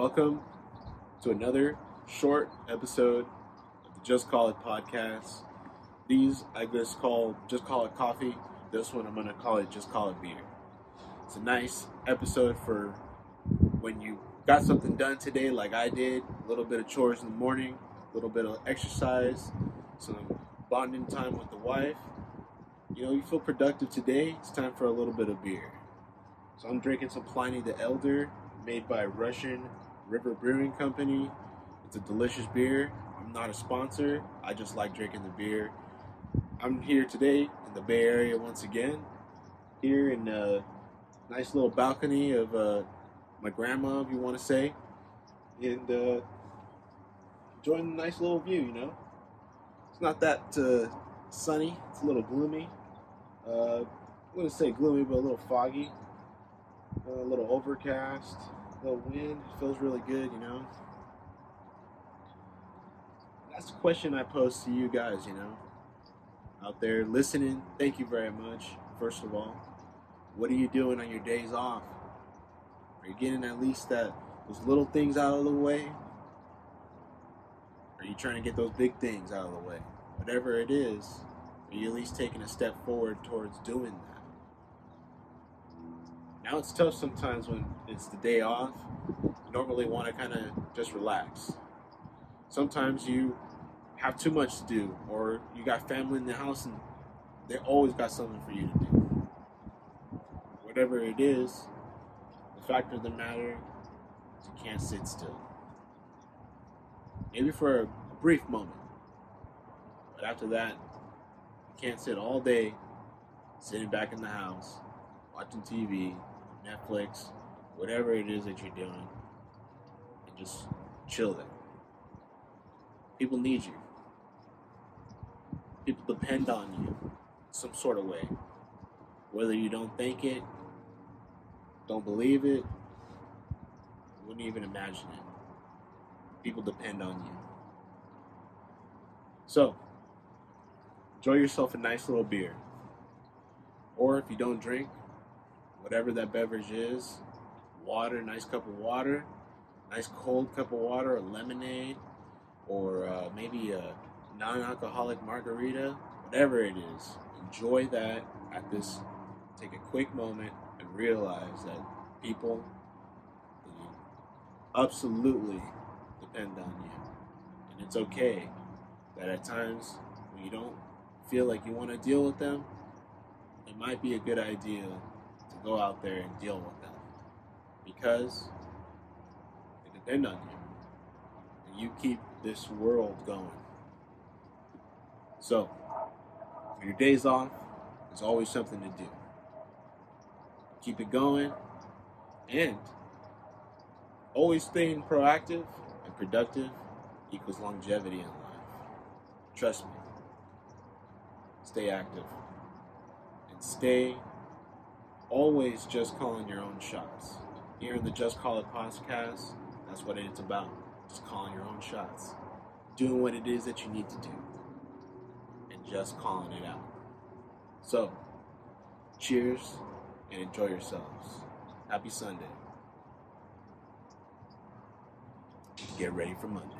welcome to another short episode of the Just Call It podcast. These I just call Just Call It Coffee. This one I'm gonna call it Just Call It Beer. It's a nice episode for when you got something done today, like I did. A little bit of chores in the morning, a little bit of exercise, some bonding time with the wife. You know, you feel productive today. It's time for a little bit of beer. So I'm drinking some Pliny the Elder, made by Russian River Brewing Company. It's a delicious beer. I'm not a sponsor. I just like drinking the beer. I'm here today in the Bay Area once again. Here in a nice little balcony of uh, my grandma, if you want to say, and uh, enjoying the nice little view. You know, it's not that uh, sunny. It's a little gloomy. Uh, I wouldn't say gloomy, but a little foggy. A little overcast. Little wind. Feels really good. You know. That's the question I pose to you guys. You know, out there listening. Thank you very much. First of all, what are you doing on your days off? Are you getting at least that those little things out of the way? Are you trying to get those big things out of the way? Whatever it is, are you at least taking a step forward towards doing that? Now it's tough sometimes when it's the day off. You normally want to kind of just relax. Sometimes you have too much to do, or you got family in the house and they always got something for you to do. Whatever it is, the fact of the matter is you can't sit still. Maybe for a brief moment, but after that, you can't sit all day sitting back in the house, watching TV, Netflix, whatever it is that you're doing, and just chill there. People need you. People depend on you some sort of way. Whether you don't think it, don't believe it, wouldn't even imagine it. People depend on you. So, enjoy yourself a nice little beer. Or if you don't drink, whatever that beverage is, water, nice cup of water, nice cold cup of water, or lemonade, or uh, maybe a non alcoholic margarita, whatever it is, enjoy that at this. Take a quick moment and realize that people absolutely depend on you. And it's okay that at times when you don't feel like you want to deal with them, it might be a good idea go out there and deal with them because they depend on you. And you keep this world going. So, your days off, there's always something to do. Keep it going and always staying proactive and productive equals longevity in life. Trust me. Stay active and stay always just calling your own shots. Here in the Just Call It podcast, that's what it's about. Just calling your own shots. Doing what it is that you need to do. And just calling it out. So, cheers and enjoy yourselves. Happy Sunday. Get ready for Monday.